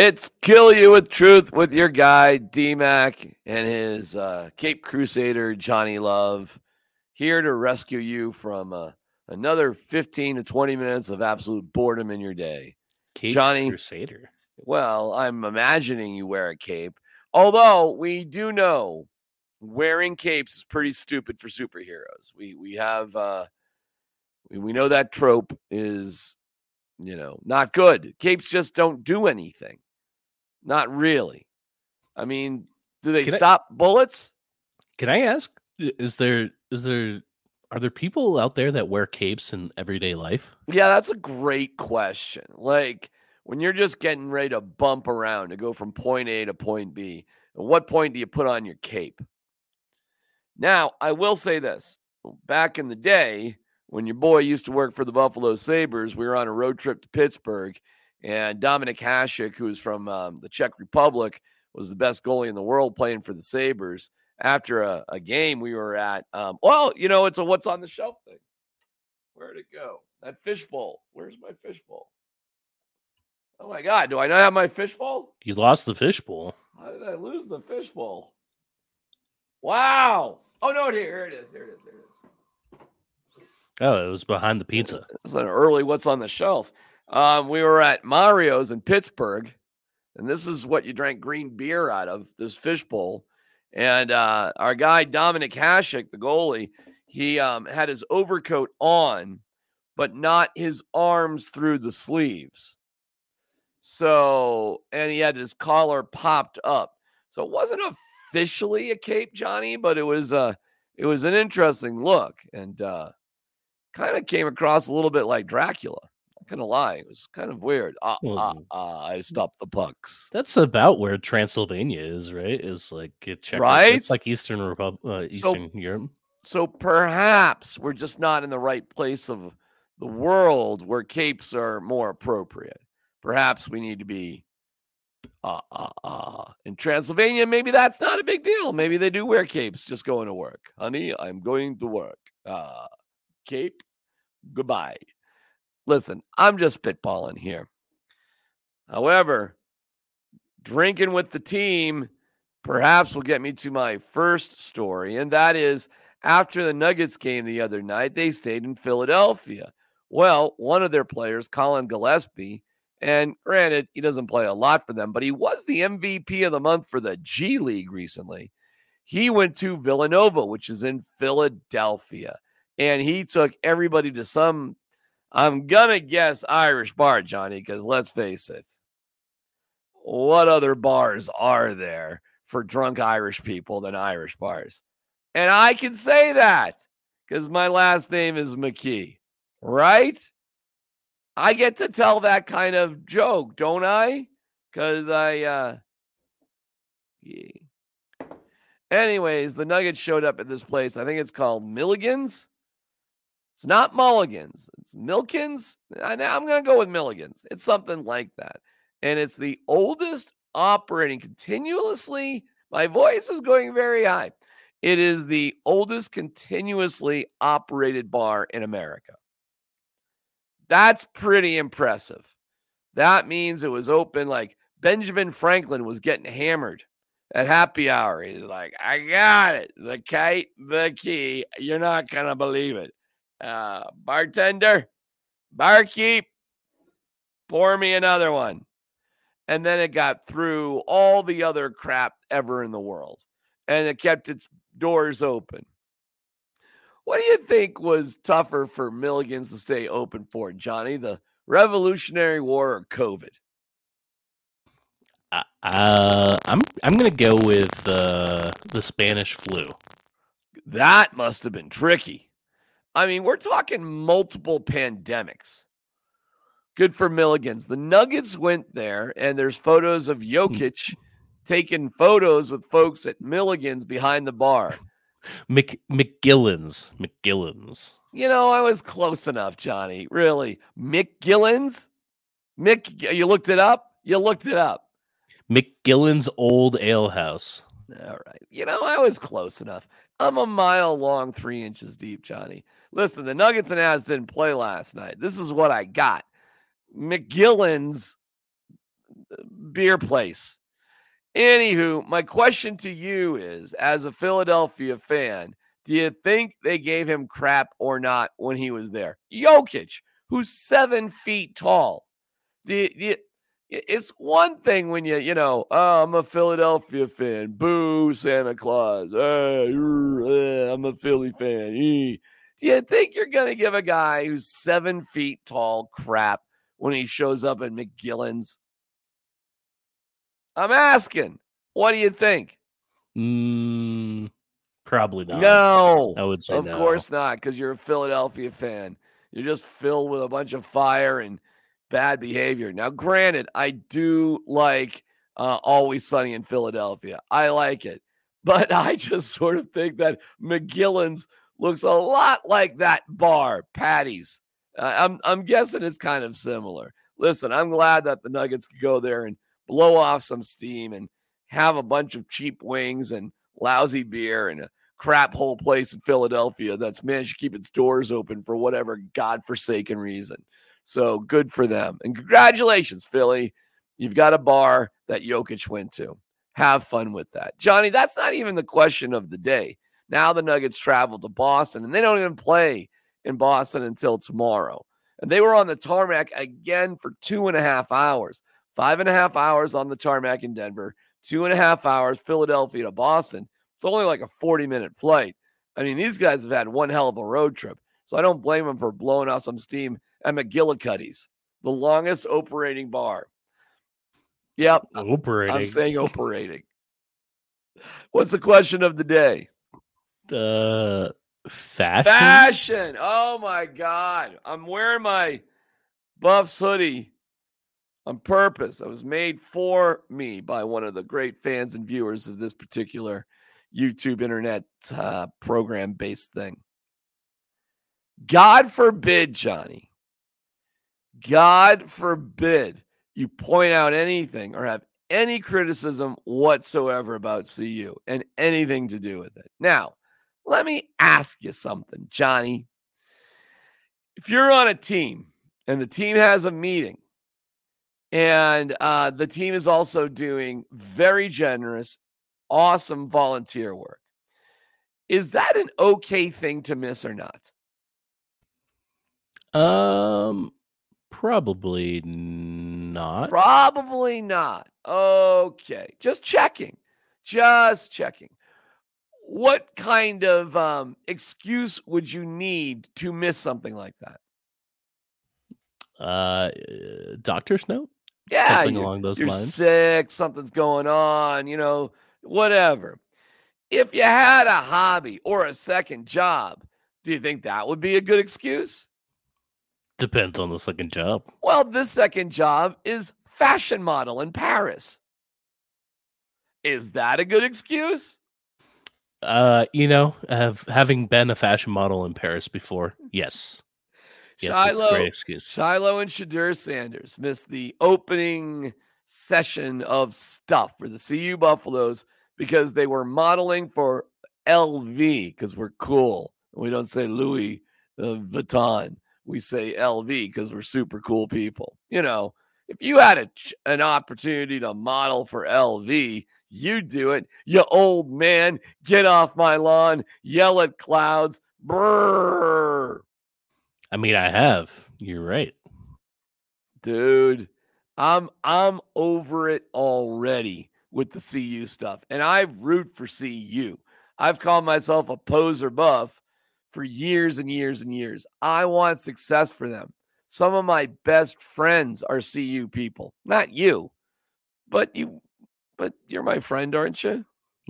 It's Kill You with Truth with your guy, DMAC, and his uh, Cape Crusader, Johnny Love, here to rescue you from uh, another 15 to 20 minutes of absolute boredom in your day. Cape Johnny- Crusader. Well, I'm imagining you wear a cape, although we do know wearing capes is pretty stupid for superheroes. We we have uh, we, we know that trope is you know not good. Capes just don't do anything. Not really. I mean, do they Can I- stop bullets? Can I ask? Is there is there are there people out there that wear capes in everyday life? Yeah, that's a great question. Like when you're just getting ready to bump around to go from point A to point B, at what point do you put on your cape? Now, I will say this. Back in the day, when your boy used to work for the Buffalo Sabres, we were on a road trip to Pittsburgh, and Dominik Hasek, who's from um, the Czech Republic, was the best goalie in the world playing for the Sabres. After a, a game we were at, um, well, you know, it's a what's on the shelf thing. Where'd it go? That fishbowl. Where's my fishbowl? Oh my God, do I not have my fishbowl? You lost the fishbowl. How did I lose the fishbowl? Wow. Oh no, here, here it is. Here it is. Here it is. Oh, it was behind the pizza. It's an early what's on the shelf. Um, we were at Mario's in Pittsburgh, and this is what you drank green beer out of this fishbowl. And uh, our guy Dominik Hasek, the goalie, he um, had his overcoat on, but not his arms through the sleeves. So, and he had his collar popped up. So it wasn't officially a cape, Johnny, but it was uh it was an interesting look. And uh kind of came across a little bit like Dracula. Gonna lie, it was kind of weird. Ah, ah, Well, ah, I stopped the pucks. That's about where Transylvania is, right? Is like Czech, Right? It's like Eastern Republic, uh, So- Eastern Europe. So perhaps we're just not in the right place of the world where capes are more appropriate. Perhaps we need to be uh uh uh in Transylvania. Maybe that's not a big deal. Maybe they do wear capes just going to work. Honey, I'm going to work. Uh cape, goodbye. Listen, I'm just spitballing here. However, drinking with the team perhaps will get me to my first story, and that is after the Nuggets game the other night, they stayed in Philadelphia. Well, one of their players, Collin Gillespie, and granted, he doesn't play a lot for them, but he was the MVP of the month for the G League recently. He went to Villanova, which is in Philadelphia, and he took everybody to some, I'm going to guess Irish bar, Johnny, because let's face it, what other bars are there for drunk Irish people than Irish bars? And I can say that because my last name is McKee, right? I get to tell that kind of joke, don't I? Because I, uh, yeah. Anyways, the Nuggets showed up at this place. I think it's called Milligan's. It's not Mulligan's. It's Milkins. I, I'm going to go with Milligans. It's something like that. And it's the oldest operating continuously. My voice is going very high. It is the oldest continuously operated bar in America. That's pretty impressive. That means it was open like Benjamin Franklin was getting hammered at happy hour. He's like, I got it. The kite, the key. You're not going to believe it. Uh, bartender, barkeep, pour me another one. And then it got through all the other crap ever in the world. And it kept its doors open. What do you think was tougher for Milligan's to stay open for, Johnny? The Revolutionary War or COVID? Uh, uh, I'm I'm gonna go with uh, the Spanish flu. That must have been tricky. I mean, we're talking multiple pandemics. Good for Milligans. The Nuggets went there, and there's photos of hmm. Jokic taking photos with folks at Milligan's behind the bar. Mc, McGillin's. McGillin's. You know, I was close enough, Johnny. Really. Mick Gillens? Mick, you looked it up? You looked it up. McGillin's old ale house. All right. You know, I was close enough. I'm a mile long, three inches deep, Johnny. Listen, the Nuggets and Avs didn't play last night. This is what I got. McGillin's uh, beer place. Anywho, my question to you is as a Philadelphia fan, do you think they gave him crap or not when he was there? Jokic, who's seven feet tall. Do you, do you, it's one thing when you, you know, oh, I'm a Philadelphia fan. Boo, Santa Claus. Hey, uh, I'm a Philly fan. Do you think you're going to give a guy who's seven feet tall crap when he shows up at McGillin's? I'm asking. What do you think? Mm, probably not. No, I would say of no. course not, because you're a Philadelphia fan. You're just filled with a bunch of fire and bad behavior. Now, granted, I do like uh, Always Sunny in Philadelphia. I like it, but I just sort of think that McGillin's looks a lot like that bar, Patty's. Uh, I'm I'm guessing it's kind of similar. Listen, I'm glad that the Nuggets could go there and blow off some steam and have a bunch of cheap wings and lousy beer and a crap hole place in Philadelphia that's managed to keep its doors open for whatever godforsaken reason. So good for them. And congratulations, Philly. You've got a bar that Jokic went to. Have fun with that. Johnny, that's not even the question of the day. Now the Nuggets travel to Boston and they don't even play in Boston until tomorrow. And they were on the tarmac again for two and a half hours. Five and a half hours on the tarmac in Denver, two and a half hours Philadelphia to Boston. It's only like a 40 minute flight. I mean, these guys have had one hell of a road trip. So I don't blame them for blowing out some steam at McGillicuddy's, the longest operating bar. Yep. Operating. I'm saying operating. What's the question of the day? uh, fashion. Fashion. Oh my God. I'm wearing my Buffs hoodie on purpose. It was made for me by one of the great fans and viewers of this particular YouTube internet uh, program based thing. God forbid, Johnny, God forbid you point out anything or have any criticism whatsoever about CU and anything to do with it. Now, let me ask you something, Johnny. If you're on a team and the team has a meeting and uh, the team is also doing very generous, awesome volunteer work, is that an okay thing to miss or not? Um, probably not. Probably not. Okay. Just checking. Just checking. What kind of um, excuse would you need to miss something like that? Uh, doctor's note. Yeah, Something you're, along those you're lines. sick, something's going on, you know, whatever. If you had a hobby or a second job, do you think that would be a good excuse? Depends on the second job. Well, this second job is fashion model in Paris. Is that a good excuse? Uh, you know, have having been a fashion model in Paris before, yes, yes, Shilo, great excuse. Shilo and Shedeur Sanders missed the opening session of stuff for the CU Buffaloes because they were modeling for LV because we're cool. We don't say Louis uh, Vuitton. We say LV because we're super cool people. You know, if you had a, an opportunity to model for LV, you do it. You old man, get off my lawn, yell at clouds. Brrr. I mean, I have. You're right. dude i'm i'm over it already with the cu stuff and i root for cu i've called myself a poser buff for years and years and years i want success for them some of my best friends are cu people not you but you but you're my friend aren't you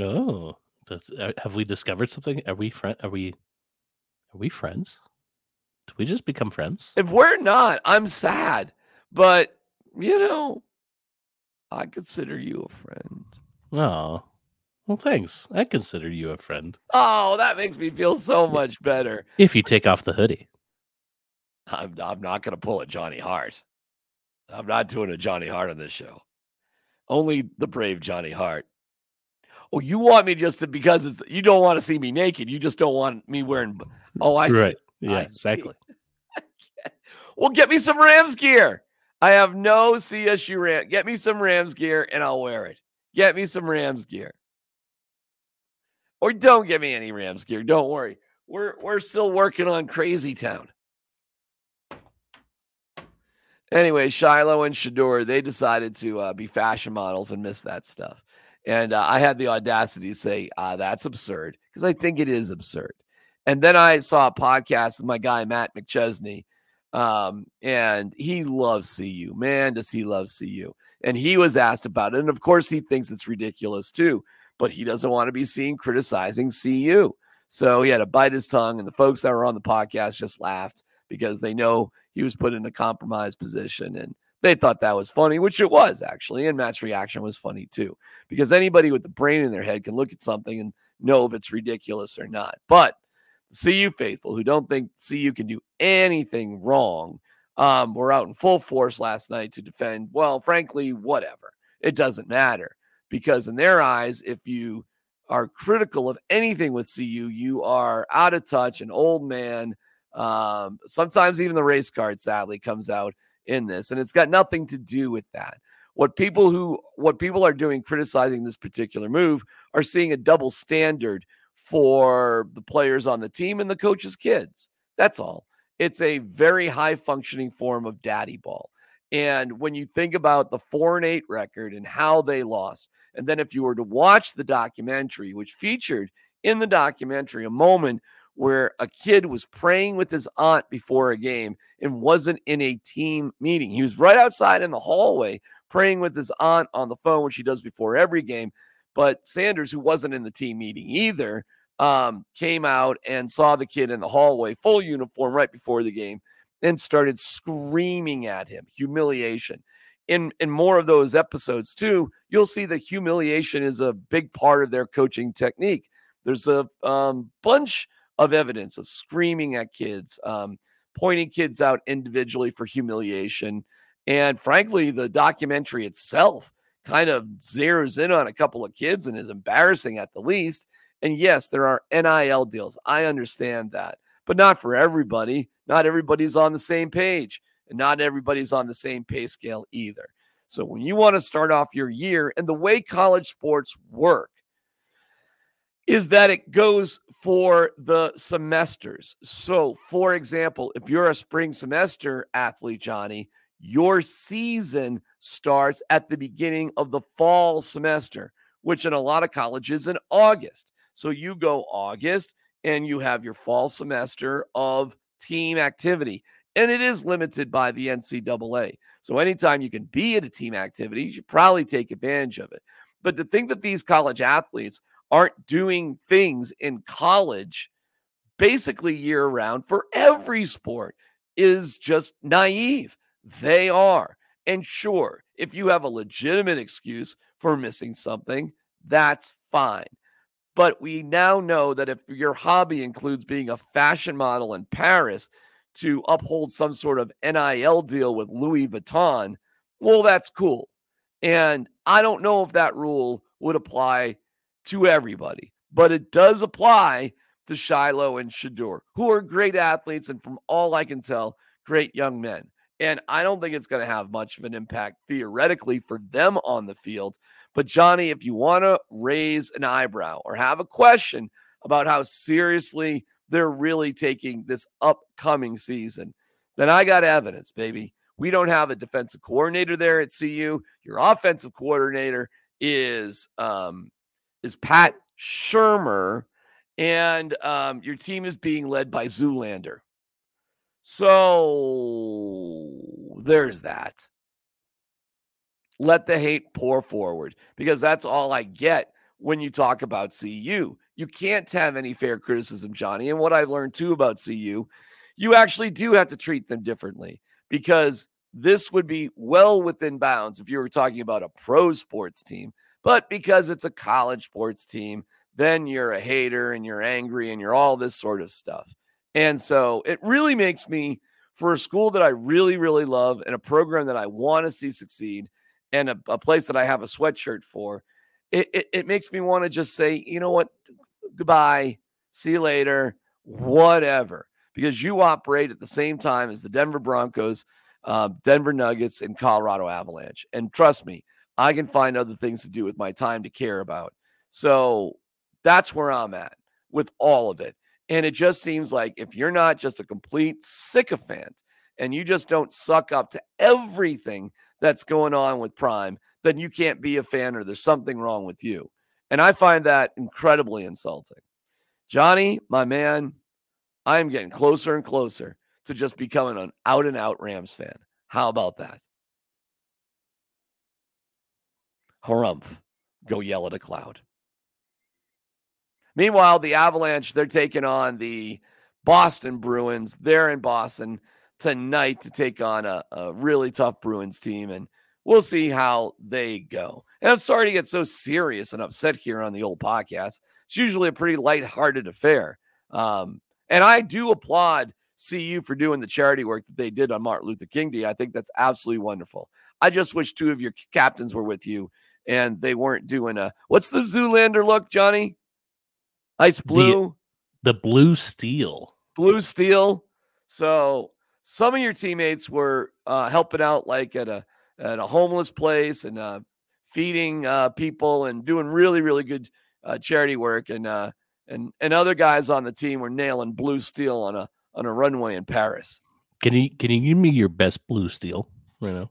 Oh, uh, have we discovered something? Are we friend? Are we? Are we friends? Did we just become friends? if we're not i'm sad but you know i consider you a friend Oh, well, thanks. I consider you a friend. oh that makes me feel so much better If you take off the hoodie. I'm I'm not going to pull a Johnny Hart. I'm not doing a Johnny Hart on this show. Only the brave Johnny Hart. Oh, you want me just to because it's you don't want to see me naked. You just don't want me wearing. Oh, I see. Yeah, I see. exactly. Well, get me some Rams gear. I have no CSU Ram. Get me some Rams gear and I'll wear it. Get me some Rams gear. Or don't get me any Rams gear. Don't worry. We're we're still working on Crazy Town. Anyway, Shilo and Shedeur, they decided to uh, be fashion models and miss that stuff. And uh, I had the audacity to say, uh, that's absurd because I think it is absurd. And then I saw a podcast with my guy, Matt McChesney, um, and he loves CU. Man, does he love CU. And he was asked about it. And of course, he thinks it's ridiculous too, but he doesn't want to be seen criticizing CU. So he had to bite his tongue. And the folks that were on the podcast just laughed because they know he was put in a compromised position. And they thought that was funny, which it was actually. And Matt's reaction was funny too, because anybody with the brain in their head can look at something and know if it's ridiculous or not. But CU faithful who don't think CU can do anything wrong um, were out in full force last night to defend. Well, frankly, whatever. It doesn't matter because in their eyes, if you are critical of anything with CU, you are out of touch, an old man. Um, sometimes even the race card, sadly, comes out in this, and it's got nothing to do with that. What people who what people are doing criticizing this particular move are seeing a double standard for the players on the team and the coaches' kids. That's all. It's a very high functioning form of daddy ball. And when you think about the four and eight record and how they lost, and then if you were to watch the documentary, which featured in the documentary a moment where a kid was praying with his aunt before a game and wasn't in a team meeting. He was right outside in the hallway praying with his aunt on the phone, which he does before every game. But Sanders, who wasn't in the team meeting either, um, came out and saw the kid in the hallway, full uniform, right before the game, and started screaming at him, humiliation. In in more of those episodes too, you'll see that humiliation is a big part of their coaching technique. There's a um, bunch of evidence of screaming at kids, um, pointing kids out individually for humiliation, and frankly, the documentary itself kind of zeroes in on a couple of kids and is embarrassing at the least. And yes, there are NIL deals. I understand that, but not for everybody. Not everybody's on the same page, and not everybody's on the same pay scale either. So when you want to start off your year and the way college sports work is that it goes for the semesters. So, for example, if you're a spring semester athlete, Johnny, your season starts at the beginning of the fall semester, which in a lot of colleges in August. So you go August and you have your fall semester of team activity. And it is limited by the NCAA. So anytime you can be at a team activity, you should probably take advantage of it. But to think that these college athletes aren't doing things in college basically year round for every sport is just naive. They are. And sure, if you have a legitimate excuse for missing something, that's fine. But we now know that if your hobby includes being a fashion model in Paris to uphold some sort of NIL deal with Louis Vuitton, well, that's cool. And I don't know if that rule would apply to everybody, but it does apply to Shilo and Shedeur, who are great athletes and, from all I can tell, great young men. And I don't think it's going to have much of an impact theoretically for them on the field. But, Johnny, if you want to raise an eyebrow or have a question about how seriously they're really taking this upcoming season, then I got evidence, baby. We don't have a defensive coordinator there at CU. Your offensive coordinator is um, is Pat Shurmur, and um, your team is being led by Zoolander. So there's that. Let the hate pour forward because that's all I get when you talk about CU. You can't have any fair criticism, Johnny. And what I've learned too about CU, you actually do have to treat them differently because this would be well within bounds if you were talking about a pro sports team. But because it's a college sports team, then you're a hater and you're angry and you're all this sort of stuff. And so it really makes me, for a school that I really, really love and a program that I want to see succeed and a, a place that I have a sweatshirt for, it, it, it makes me want to just say, you know what, goodbye, see you later, whatever. Because you operate at the same time as the Denver Broncos, um, Denver Nuggets and Colorado Avalanche. And trust me, I can find other things to do with my time to care about. So that's where I'm at with all of it. And it just seems like if you're not just a complete sycophant and you just don't suck up to everything that's going on with Prime, then you can't be a fan or there's something wrong with you. And I find that incredibly insulting. Johnny, my man, I am getting closer and closer to just becoming an out and out Rams fan. How about that? Harumph. Go yell at a cloud. Meanwhile, the Avalanche, they're taking on the Boston Bruins. They're in Boston tonight to take on a, a really tough Bruins team. And we'll see how they go. And I'm sorry to get so serious and upset here on the old podcast. It's usually a pretty lighthearted affair. Um, and I do applaud CU for doing the charity work that they did on Martin Luther King Day. I think that's absolutely wonderful. I just wish two of your captains were with you and they weren't doing a what's the Zoolander look, Johnny? Ice blue. The, the blue steel. Blue steel. So some of your teammates were uh, helping out like at a at a homeless place and uh, feeding uh, people and doing really really good uh, charity work and uh, and and other guys on the team were nailing blue steel on a on a runway in Paris. Can you can you give me your best blue steel right now?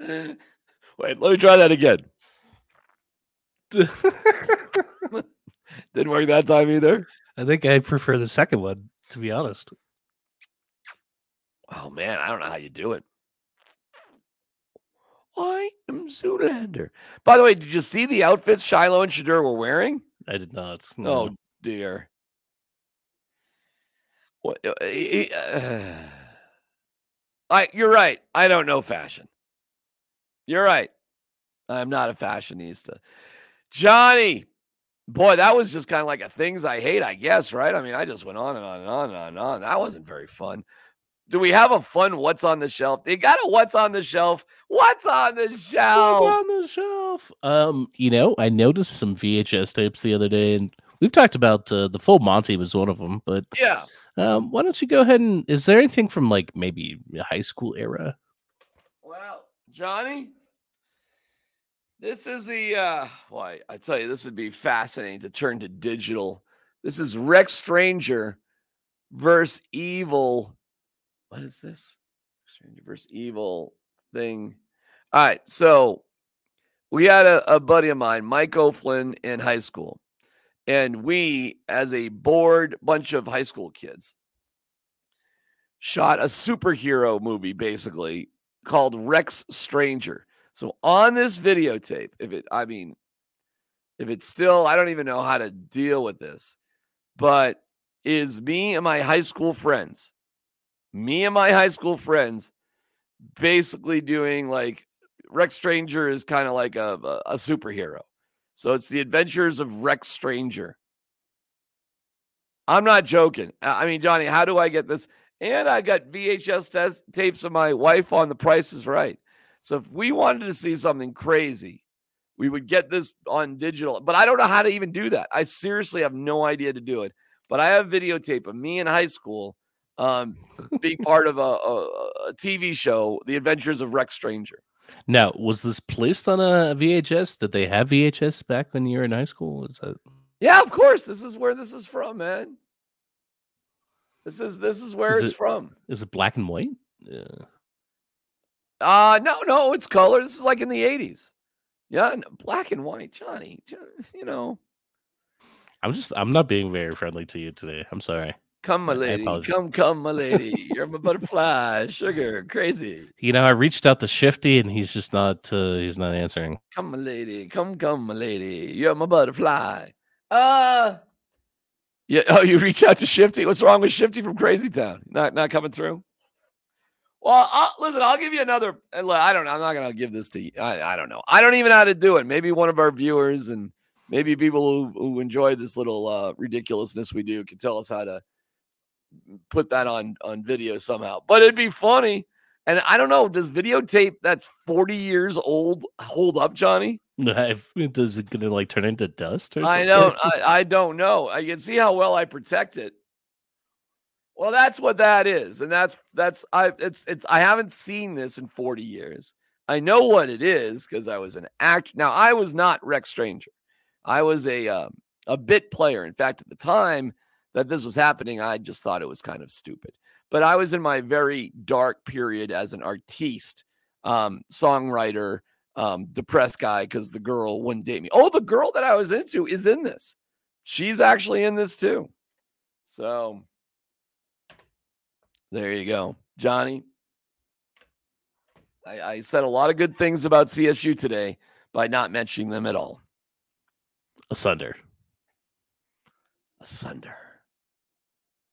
Wait, let me try that again. Didn't work that time either. I think I prefer the second one, to be honest. Oh man, I don't know how you do it. I am Zoolander. By the way, did you see the outfits Shilo and Shedeur were wearing? I did not. No. Oh dear. What? Uh, uh, I. You're right. I don't know fashion. You're right. I'm not a fashionista. Johnny, boy, that was just kind of like a things I hate, I guess, right? I mean, I just went on and on and on and on and on. That wasn't very fun. Do we have a fun what's on the shelf? They got a what's on the shelf. What's on the shelf? What's on the shelf? Um, you know, I noticed some VHS tapes the other day, and we've talked about uh, the full Monty was one of them, but yeah. Um, why don't you go ahead and is there anything from like maybe high school era? Well, Johnny, this is the uh why I tell you, this would be fascinating to turn to digital. This is Rex Stranger versus Evil what is this? Stranger versus Evil thing. All right. So we had a, a buddy of mine, Mike O'Flynn, in high school. And we, as a bored bunch of high school kids, shot a superhero movie basically called Rex Stranger. So on this videotape, if it, I mean, if it's still, I don't even know how to deal with this, but is me and my high school friends me and my high school friends basically doing like Rex Stranger is kind of like a, a, superhero. So it's the adventures of Rex Stranger. I'm not joking. I mean, Johnny, how do I get this? And I got VHS test, tapes of my wife on The Price is Right. So if we wanted to see something crazy, we would get this on digital. But I don't know how to even do that. I seriously have no idea to do it. But I have videotape of me in high school um, being part of a, a, a, TV show, The Adventures of Rex Stranger. Now, was this placed on a VHS? Did they have VHS back when you were in high school? Is that? Yeah, of course. This is where this is from, man. This is this is where is it's it, from. Is it black and white? Yeah. Uh no, no, it's color. This is like in the eighties. Yeah, black and white, Johnny. You know. I'm just I'm not being very friendly to you today. I'm sorry. Come, my lady. Come, come, my lady. You're my butterfly, sugar, crazy. You know, I reached out to Shifty and he's just not uh, he's not answering. Come, my lady. Come, come, my lady. You're my butterfly. Uh yeah. Oh, you reach out to Shifty. What's wrong with Shifty from Crazy Town? Not not coming through. Well, I'll, listen. I'll give you another. I don't know. I'm not gonna give this to you. I, I don't know. I don't even know how to do it. Maybe one of our viewers and maybe people who, who enjoy this little uh, ridiculousness we do can tell us how to put that on on video somehow. But it'd be funny. And I don't know, does videotape that's 40 years old hold up, Johnny? Does it gonna like turn into dust or something? I don't I, I don't know. I can see how well I protect it. Well, that's what that is, and that's that's I it's it's I haven't seen this in 40 years. I know what it is because I was an act. Now I was not Rex Stranger. I was a um, a bit player. In fact, at the time that this was happening, I just thought it was kind of stupid. But I was in my very dark period as an artiste, um, songwriter, um, depressed guy because the girl wouldn't date me. Oh, the girl that I was into is in this. She's actually in this too. So there you go, Johnny. I, I said a lot of good things about CSU today by not mentioning them at all. Asunder. Asunder.